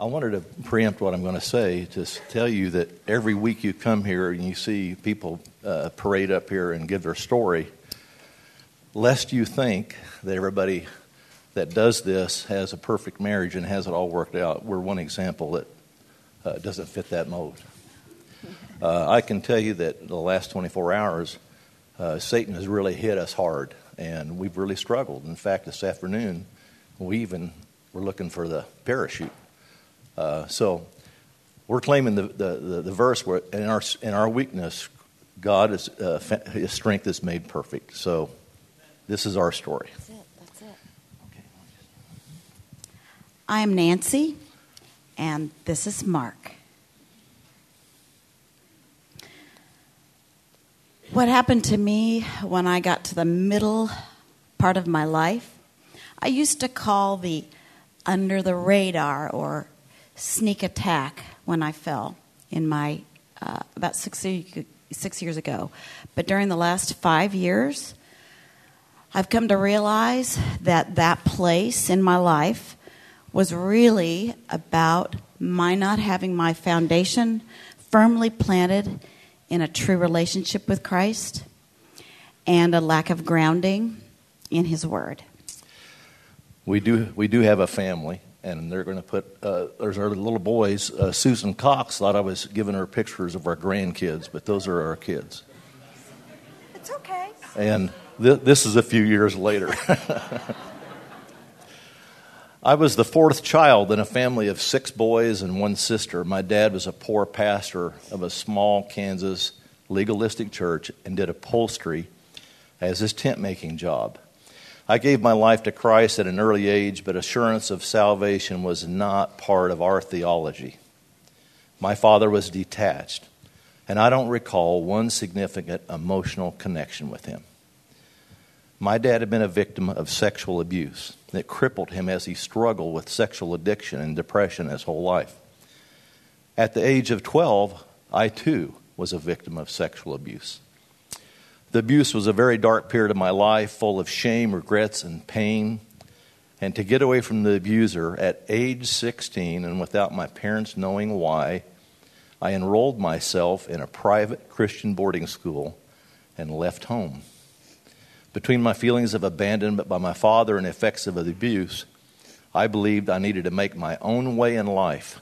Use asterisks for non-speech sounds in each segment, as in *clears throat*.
I wanted to preempt what I'm going to say to tell you that every week you come here and you see people uh, parade up here and give their story, lest you think that everybody that does this has a perfect marriage and has it all worked out. We're one example that uh, doesn't fit that mold. Uh, I can tell you that the last 24 hours, uh, Satan has really hit us hard, and we've really struggled. In fact, this afternoon, we even were looking for the parachute uh, so we're claiming the, the, the, the, verse where in our, in our weakness, God is, uh, his strength is made perfect. So this is our story. That's it. That's it. Okay. I am Nancy, and this is Mark. What happened to me when I got to the middle part of my life, I used to call the under the radar or sneak attack when I fell in my uh, about six, six years ago. But during the last five years, I've come to realize that that place in my life was really about my not having my foundation firmly planted in a true relationship with Christ and a lack of grounding in His Word. We do, we do have a family and they're going to put uh, there's our little boys. Uh, Susan Cox thought I was giving her pictures of our grandkids, but those are our kids. It's okay. And th- this is a few years later. *laughs* I was the fourth child in a family of six boys and one sister. My dad was a poor pastor of a small Kansas legalistic church and did upholstery as his tent making job. I gave my life to Christ at an early age, but assurance of salvation was not part of our theology. My father was detached, and I don't recall one significant emotional connection with him. My dad had been a victim of sexual abuse that crippled him as he struggled with sexual addiction and depression his whole life. At the age of 12, I too was a victim of sexual abuse. The abuse was a very dark period of my life, full of shame, regrets, and pain. And to get away from the abuser at age 16 and without my parents knowing why, I enrolled myself in a private Christian boarding school and left home. Between my feelings of abandonment by my father and effects of the abuse, I believed I needed to make my own way in life.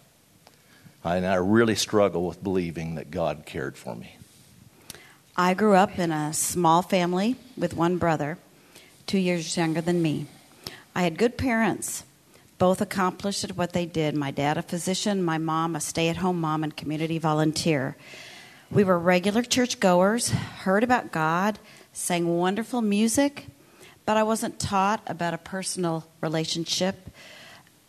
And I really struggled with believing that God cared for me. I grew up in a small family with one brother, two years younger than me. I had good parents, both accomplished at what they did. My dad, a physician, my mom, a stay at home mom and community volunteer. We were regular churchgoers, heard about God, sang wonderful music, but I wasn't taught about a personal relationship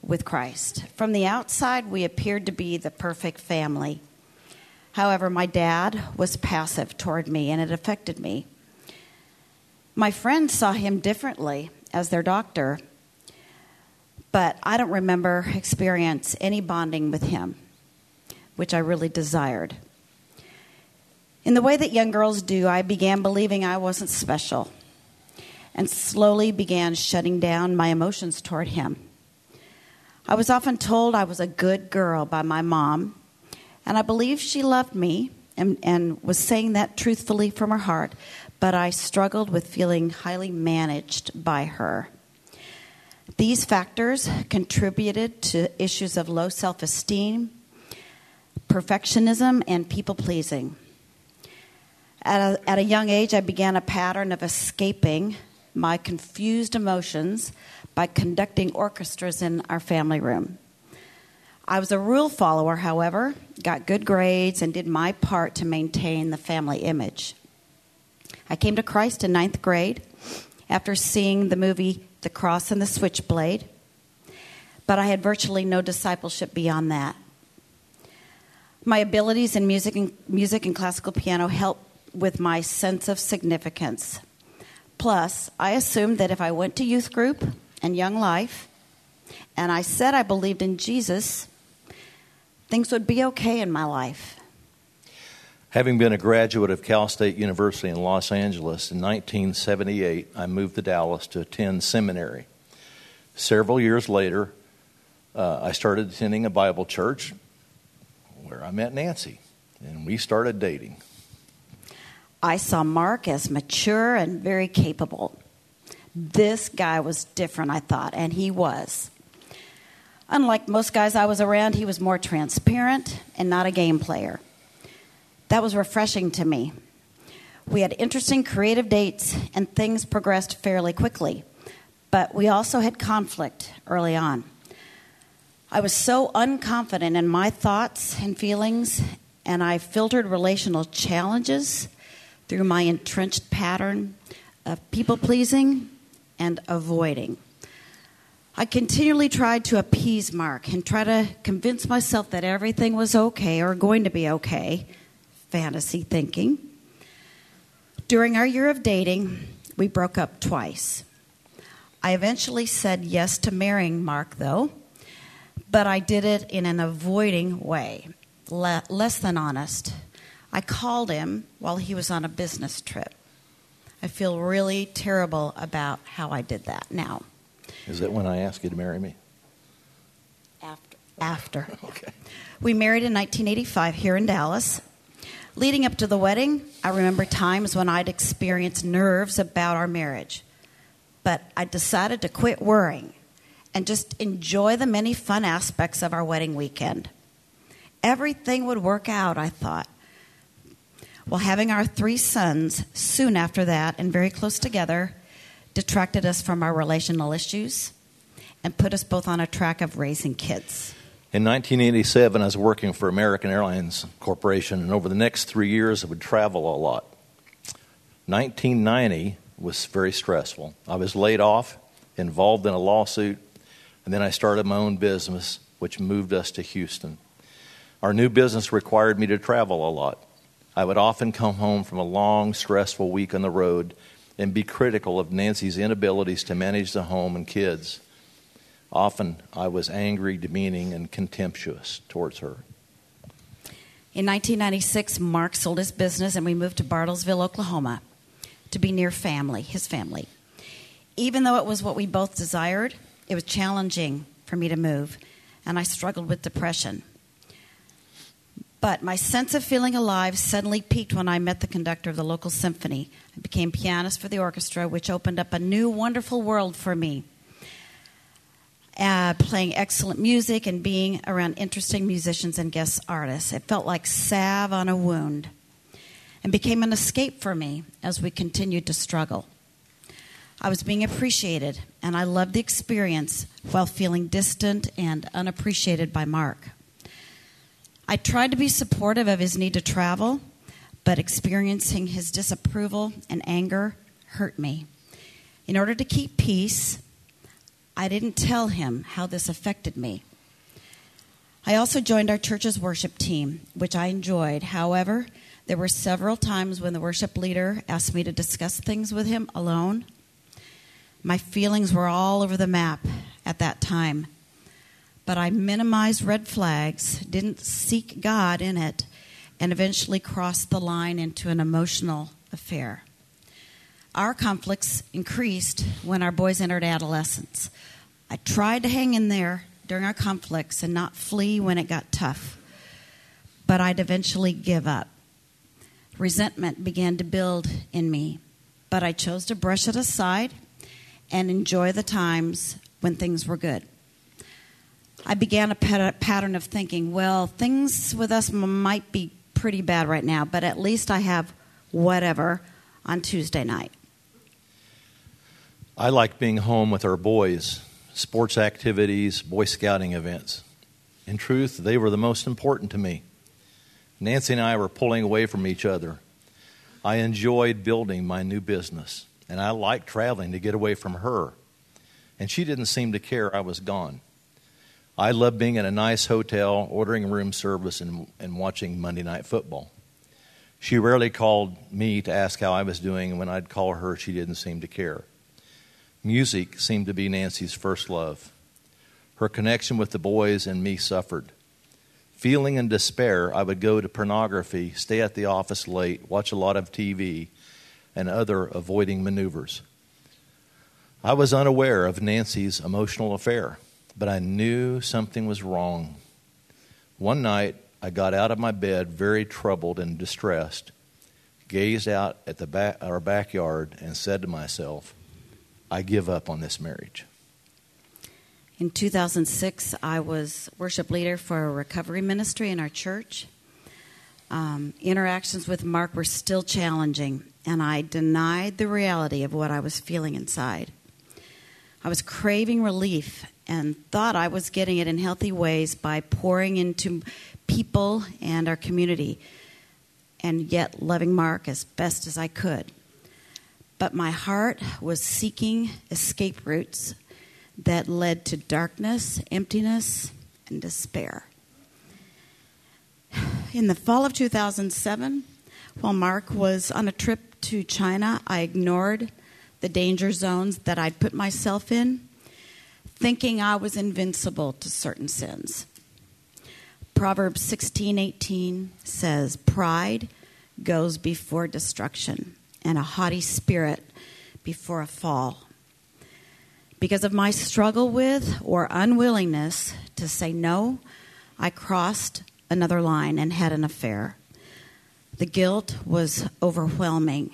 with Christ. From the outside, we appeared to be the perfect family. However, my dad was passive toward me and it affected me. My friends saw him differently as their doctor, but I don't remember experience any bonding with him, which I really desired. In the way that young girls do, I began believing I wasn't special and slowly began shutting down my emotions toward him. I was often told I was a good girl by my mom and I believe she loved me and, and was saying that truthfully from her heart, but I struggled with feeling highly managed by her. These factors contributed to issues of low self esteem, perfectionism, and people pleasing. At a, at a young age, I began a pattern of escaping my confused emotions by conducting orchestras in our family room. I was a rule follower, however, got good grades, and did my part to maintain the family image. I came to Christ in ninth grade after seeing the movie The Cross and the Switchblade, but I had virtually no discipleship beyond that. My abilities in music and, music and classical piano helped with my sense of significance. Plus, I assumed that if I went to youth group and young life, and I said I believed in Jesus, things would be okay in my life. Having been a graduate of Cal State University in Los Angeles in 1978, I moved to Dallas to attend seminary. Several years later, uh, I started attending a Bible church where I met Nancy, and we started dating. I saw Mark as mature and very capable. This guy was different, I thought, and he was. Unlike most guys I was around, he was more transparent and not a game player. That was refreshing to me. We had interesting creative dates, and things progressed fairly quickly. But we also had conflict early on. I was so unconfident in my thoughts and feelings, and I filtered relational challenges through my entrenched pattern of people pleasing and avoiding. I continually tried to appease Mark and try to convince myself that everything was okay or going to be okay. Fantasy thinking. During our year of dating, we broke up twice. I eventually said yes to marrying Mark, though, but I did it in an avoiding way, le- less than honest. I called him while he was on a business trip. I feel really terrible about how I did that now. Is that when I asked you to marry me? After. After. *laughs* Okay. We married in 1985 here in Dallas. Leading up to the wedding, I remember times when I'd experienced nerves about our marriage. But I decided to quit worrying and just enjoy the many fun aspects of our wedding weekend. Everything would work out, I thought. Well, having our three sons soon after that and very close together detracted us from our relational issues and put us both on a track of raising kids. In 1987, I was working for American Airlines Corporation, and over the next three years, I would travel a lot. 1990 was very stressful. I was laid off, involved in a lawsuit, and then I started my own business, which moved us to Houston. Our new business required me to travel a lot. I would often come home from a long, stressful week on the road and be critical of Nancy's inabilities to manage the home and kids. Often I was angry, demeaning, and contemptuous towards her. In 1996, Mark sold his business and we moved to Bartlesville, Oklahoma to be near family, his family. Even though it was what we both desired, it was challenging for me to move, and I struggled with depression. But my sense of feeling alive suddenly peaked when I met the conductor of the local symphony. I became pianist for the orchestra, which opened up a new, wonderful world for me. Uh, playing excellent music and being around interesting musicians and guest artists. It felt like salve on a wound and became an escape for me as we continued to struggle. I was being appreciated, and I loved the experience while feeling distant and unappreciated by Mark. I tried to be supportive of his need to travel, but experiencing his disapproval and anger hurt me. In order to keep peace, I didn't tell him how this affected me. I also joined our church's worship team, which I enjoyed. However, there were several times when the worship leader asked me to discuss things with him alone. My feelings were all over the map at that time but I minimized red flags, didn't seek God in it, and eventually crossed the line into an emotional affair. Our conflicts increased when our boys entered adolescence. I tried to hang in there during our conflicts and not flee when it got tough, but I'd eventually give up. Resentment began to build in me, but I chose to brush it aside and enjoy the times when things were good. I began a pattern of thinking, well, things with us might be pretty bad right now, but at least I have whatever on Tuesday night. I like being home with our boys, sports activities, Boy Scouting events. In truth, they were the most important to me. Nancy and I were pulling away from each other. I enjoyed building my new business, and I liked traveling to get away from her. And she didn't seem to care I was gone. I loved being in a nice hotel, ordering room service, and, and watching Monday Night Football. She rarely called me to ask how I was doing, and when I'd call her, she didn't seem to care. Music seemed to be Nancy's first love. Her connection with the boys and me suffered. Feeling in despair, I would go to pornography, stay at the office late, watch a lot of TV, and other avoiding maneuvers. I was unaware of Nancy's emotional affair but I knew something was wrong. One night, I got out of my bed very troubled and distressed, gazed out at the back, our backyard, and said to myself, I give up on this marriage. In 2006, I was worship leader for a recovery ministry in our church. Um, interactions with Mark were still challenging, and I denied the reality of what I was feeling inside. I was craving relief and thought I was getting it in healthy ways by pouring into people and our community, and yet loving Mark as best as I could. But my heart was seeking escape routes that led to darkness, emptiness, and despair. In the fall of 2007, while Mark was on a trip to China, I ignored the danger zones that I'd put myself in, thinking I was invincible to certain sins. Proverbs 16:18 says, "Pride goes before destruction, and a haughty spirit before a fall." Because of my struggle with or unwillingness to say no, I crossed another line and had an affair. The guilt was overwhelming.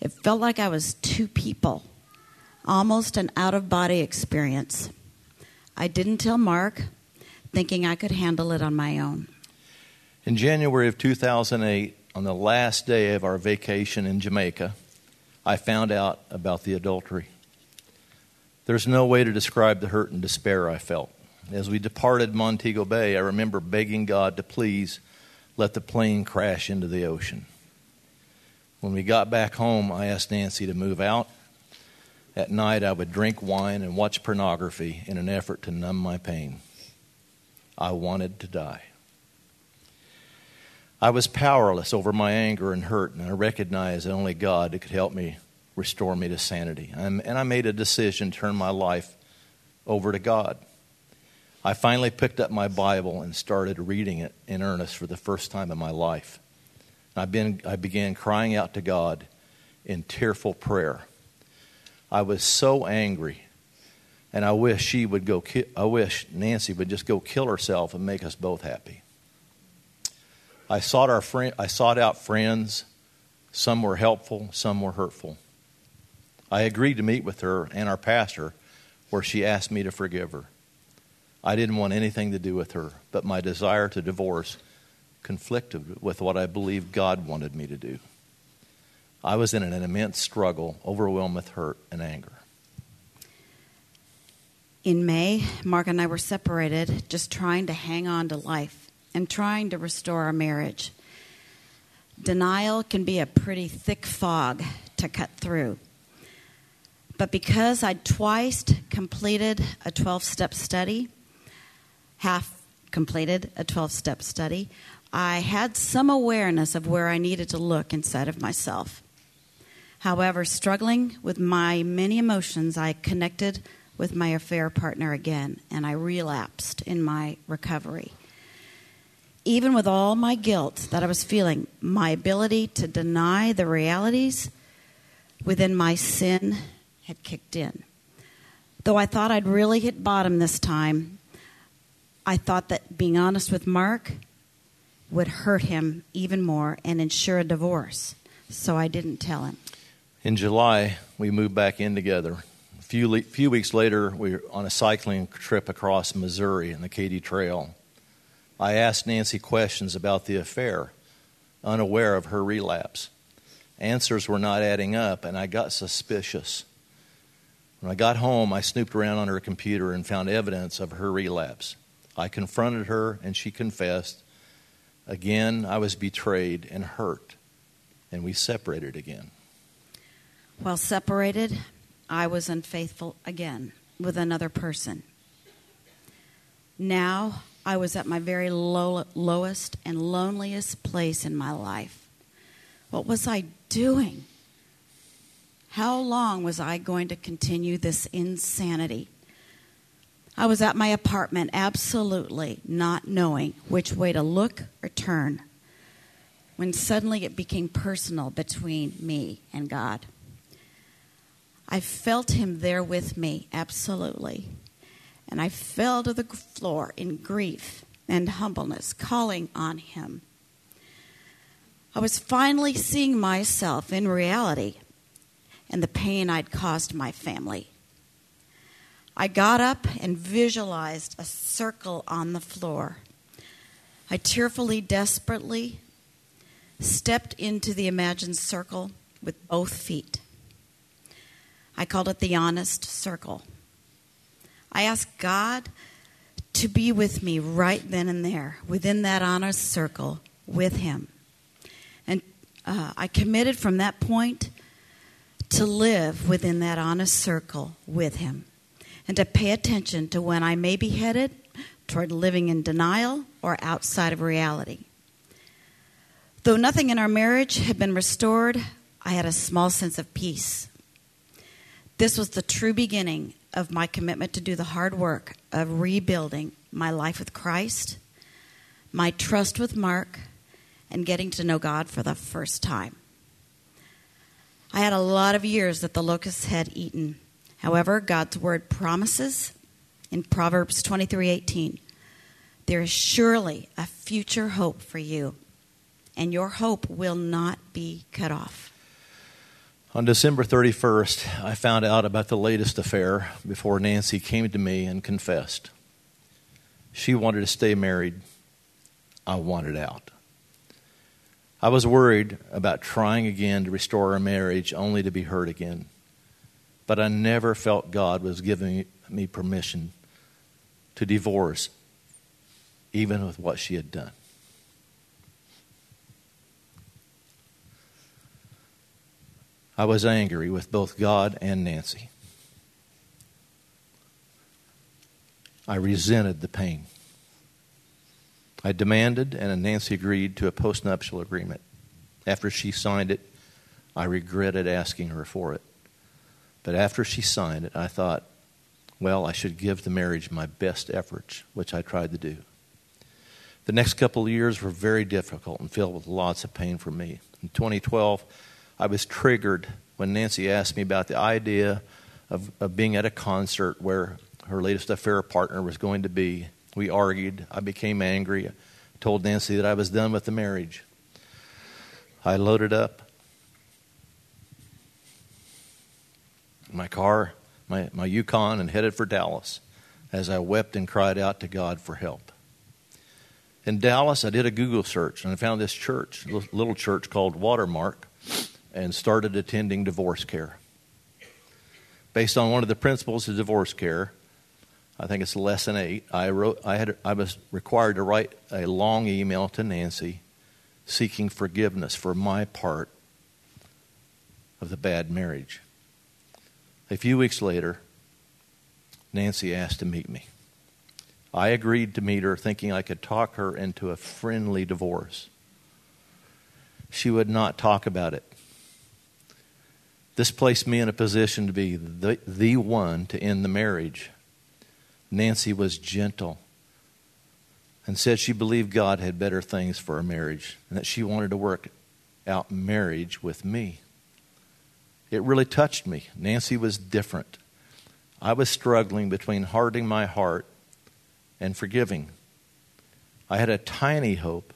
It felt like I was two people, almost an out of body experience. I didn't tell Mark, thinking I could handle it on my own. In January of 2008, on the last day of our vacation in Jamaica, I found out about the adultery. There's no way to describe the hurt and despair I felt. As we departed Montego Bay, I remember begging God to please let the plane crash into the ocean. When we got back home, I asked Nancy to move out. At night, I would drink wine and watch pornography in an effort to numb my pain. I wanted to die. I was powerless over my anger and hurt, and I recognized that only God could help me restore me to sanity. And I made a decision to turn my life over to God. I finally picked up my Bible and started reading it in earnest for the first time in my life. I, began crying out to God in tearful prayer. I was so angry, and I wish she would go. Ki- I wish Nancy would just go kill herself and make us both happy. I sought our friend. I sought out friends. Some were helpful, some were hurtful. I agreed to meet with her and our pastor where she asked me to forgive her. I didn't want anything to do with her, but my desire to divorce conflicted with what I believed God wanted me to do. I was in an immense struggle, overwhelmed with hurt and anger. In May, Mark and I were separated, just trying to hang on to life and trying to restore our marriage. Denial can be a pretty thick fog to cut through. But because I'd twice completed a 12 step study, half completed a 12 step study, I had some awareness of where I needed to look inside of myself. However, struggling with my many emotions, I connected with my affair partner again and I relapsed in my recovery. Even with all my guilt that I was feeling, my ability to deny the realities within my sin had kicked in. Though I thought I'd really hit bottom this time, I thought that being honest with Mark would hurt him even more and ensure a divorce. So I didn't tell him. In July, we moved back in together. A few, le- few weeks later, we were on a cycling trip across Missouri in the Katy Trail. I asked Nancy questions about the affair, unaware of her relapse. Answers were not adding up, and I got suspicious. When I got home, I snooped around on her computer and found evidence of her relapse. I confronted her, and she confessed. Again, I was betrayed and hurt, and we separated again. While separated, I was unfaithful again with another person. Now I was at my very low, lowest and loneliest place in my life. What was I doing? How long was I going to continue this insanity? I was at my apartment, absolutely not knowing which way to look or turn, when suddenly it became personal between me and God. I felt Him there with me, absolutely. and I fell to the floor in grief and humbleness, calling on him. I was finally seeing myself in reality and the pain I'd caused my family. I got up and visualized a circle on the floor. I tearfully, desperately stepped into the imagined circle with both feet. I called it the honest circle. I asked God to be with me right then and there, within that honest circle with Him. And uh, I committed from that point to live within that honest circle with Him and to pay attention to when I may be headed toward living in denial or outside of reality. Though nothing in our marriage had been restored, I had a small sense of peace. This was the true beginning of my commitment to do the hard work of rebuilding my life with Christ, my trust with Mark, and getting to know God for the first time. I had a lot of years that the locusts had eaten. However, God's word promises in Proverbs 23:18, there is surely a future hope for you, and your hope will not be cut off. On December 31st, I found out about the latest affair before Nancy came to me and confessed. She wanted to stay married. I wanted out. I was worried about trying again to restore our marriage only to be hurt again. But I never felt God was giving me permission to divorce, even with what she had done. I was angry with both God and Nancy. I resented the pain. I demanded, and Nancy agreed to a postnuptial agreement. After she signed it, I regretted asking her for it. But after she signed it, I thought, well, I should give the marriage my best efforts, which I tried to do. The next couple of years were very difficult and filled with lots of pain for me. In 2012, I was triggered when Nancy asked me about the idea of, of being at a concert where her latest affair partner was going to be. We argued. I became angry. I told Nancy that I was done with the marriage. I loaded up my car, my, my Yukon, and headed for Dallas as I wept and cried out to God for help. In Dallas, I did a Google search and I found this church, little church called Watermark and started attending divorce care. Based on one of the principles of divorce care, I think it's lesson eight. I wrote. I had. I was required to write a long email to Nancy, seeking forgiveness for my part of the bad marriage. A few weeks later, Nancy asked to meet me. I agreed to meet her, thinking I could talk her into a friendly divorce. She would not talk about it. This placed me in a position to be the, the one to end the marriage. Nancy was gentle and said she believed God had better things for our marriage and that she wanted to work out marriage with me. It really touched me. Nancy was different. I was struggling between hardening my heart and forgiving. I had a tiny hope.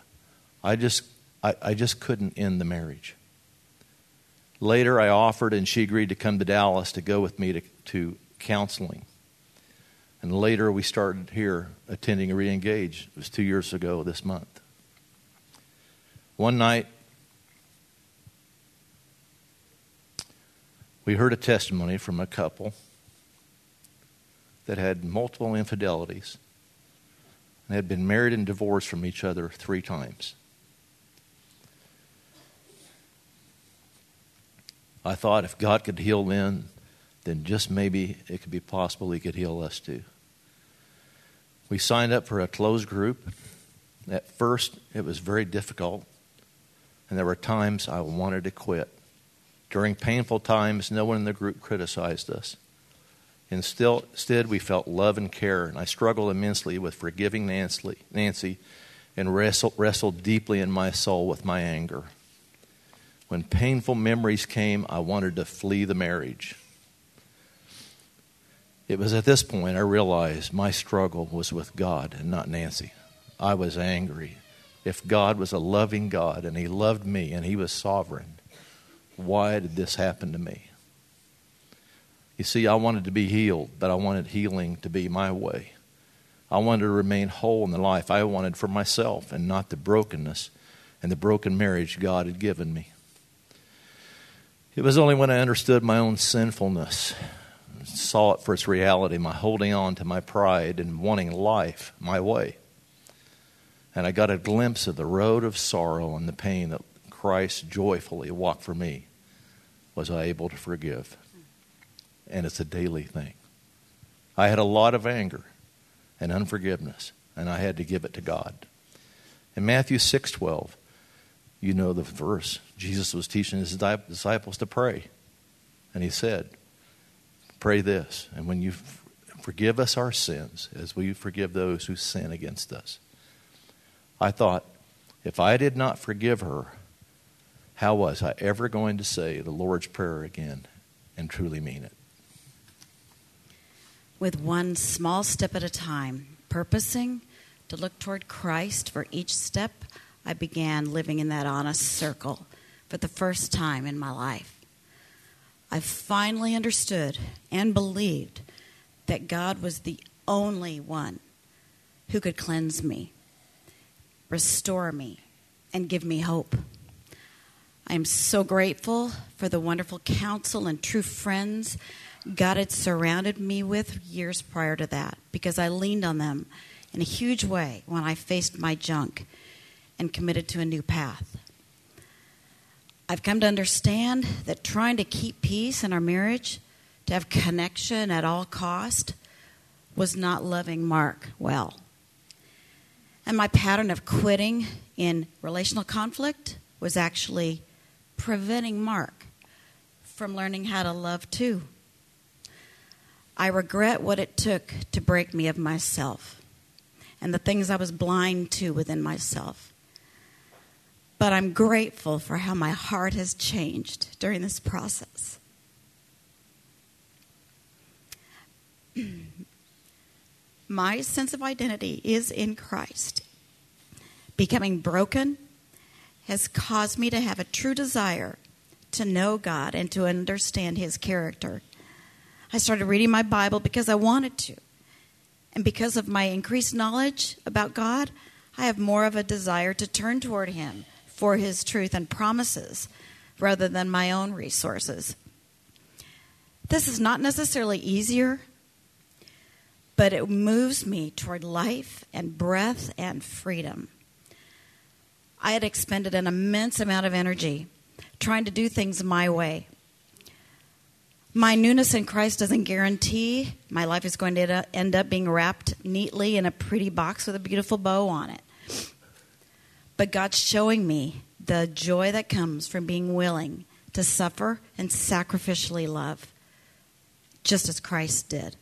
I just, I, I just couldn't end the marriage. Later, I offered, and she agreed to come to Dallas to go with me to, to counseling. And later, we started here attending Reengage. It was two years ago this month. One night, we heard a testimony from a couple that had multiple infidelities and had been married and divorced from each other three times. I thought if God could heal them, then just maybe it could be possible He could heal us too. We signed up for a closed group. At first, it was very difficult, and there were times I wanted to quit. During painful times, no one in the group criticized us. Instead, we felt love and care, and I struggled immensely with forgiving Nancy and wrestled deeply in my soul with my anger. When painful memories came, I wanted to flee the marriage. It was at this point I realized my struggle was with God and not Nancy. I was angry. If God was a loving God and He loved me and He was sovereign, why did this happen to me? You see, I wanted to be healed, but I wanted healing to be my way. I wanted to remain whole in the life I wanted for myself and not the brokenness and the broken marriage God had given me. It was only when I understood my own sinfulness, saw it for its reality, my holding on to my pride and wanting life my way. And I got a glimpse of the road of sorrow and the pain that Christ joyfully walked for me. Was I able to forgive? And it's a daily thing. I had a lot of anger and unforgiveness, and I had to give it to God. In Matthew 6:12, you know the verse. Jesus was teaching his disciples to pray. And he said, Pray this, and when you forgive us our sins, as we forgive those who sin against us. I thought, if I did not forgive her, how was I ever going to say the Lord's Prayer again and truly mean it? with one small step at a time, purposing to look toward Christ for each step, I began living in that honest circle for the first time in my life. I finally understood and believed that God was the only one who could cleanse me, restore me, and give me hope. I am so grateful for the wonderful counsel and true friends God had surrounded me with years prior to that because I leaned on them in a huge way when I faced my junk and committed to a new path. I've come to understand that trying to keep peace in our marriage, to have connection at all cost, was not loving Mark well. And my pattern of quitting in relational conflict was actually preventing Mark from learning how to love too. I regret what it took to break me of myself and the things I was blind to within myself. But I'm grateful for how my heart has changed during this process. *clears throat* my sense of identity is in Christ. Becoming broken has caused me to have a true desire to know God and to understand His character I started reading my Bible because I wanted to. And because of my increased knowledge about God, I have more of a desire to turn toward Him for His truth and promises rather than my own resources. This is not necessarily easier, but it moves me toward life and breath and freedom. I had expended an immense amount of energy trying to do things my way my newness in Christ doesn't guarantee my life is going to end up being wrapped neatly in a pretty box with a beautiful bow on it. But God's showing me the joy that comes from being willing to suffer and sacrificially love, just as Christ did.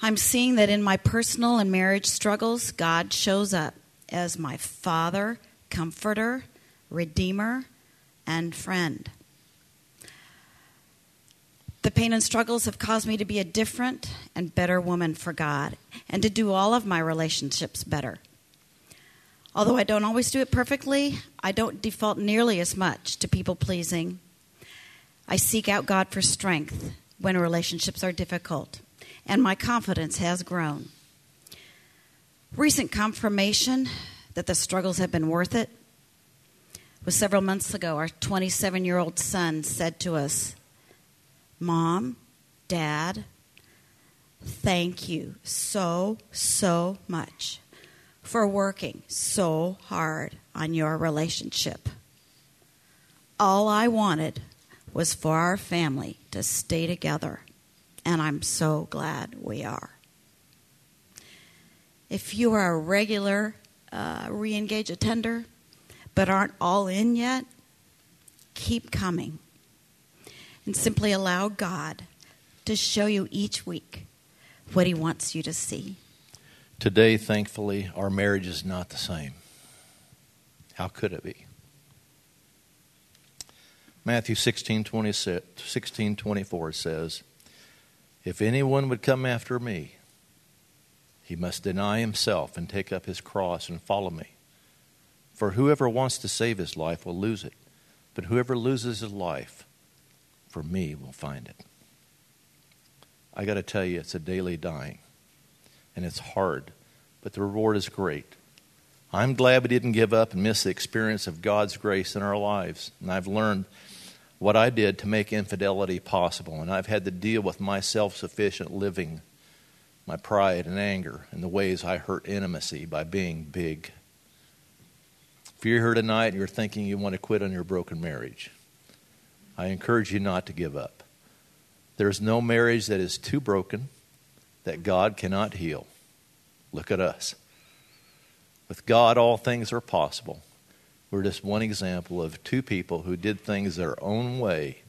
I'm seeing that in my personal and marriage struggles, God shows up as my father, comforter, redeemer, and friend. The pain and struggles have caused me to be a different and better woman for God and to do all of my relationships better. Although I don't always do it perfectly, I don't default nearly as much to people pleasing. I seek out God for strength when relationships are difficult, and my confidence has grown. Recent confirmation that the struggles have been worth it was several months ago. Our 27 year old son said to us, Mom, Dad, thank you so, so much for working so hard on your relationship. All I wanted was for our family to stay together, and I'm so glad we are. If you are a regular uh, re engage attender but aren't all in yet, keep coming and simply allow God to show you each week what He wants you to see. Today, thankfully, our marriage is not the same. How could it be? Matthew 16, 26, 16 24 says, If anyone would come after me, he must deny himself and take up his cross and follow me. For whoever wants to save his life will lose it, but whoever loses his life for me will find it. I got to tell you, it's a daily dying, and it's hard, but the reward is great. I'm glad we didn't give up and miss the experience of God's grace in our lives. And I've learned what I did to make infidelity possible. And I've had to deal with my self sufficient living, my pride and anger, and the ways I hurt intimacy by being big. If you're here tonight and you're thinking you want to quit on your broken marriage, I encourage you not to give up. There's no marriage that is too broken that God cannot heal. Look at us. With God, all things are possible. We're just one example of two people who did things their own way.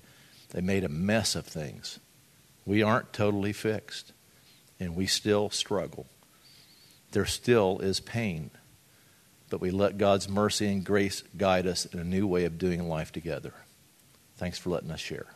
They made a mess of things. We aren't totally fixed, and we still struggle. There still is pain, but we let God's mercy and grace guide us in a new way of doing life together. Thanks for letting us share.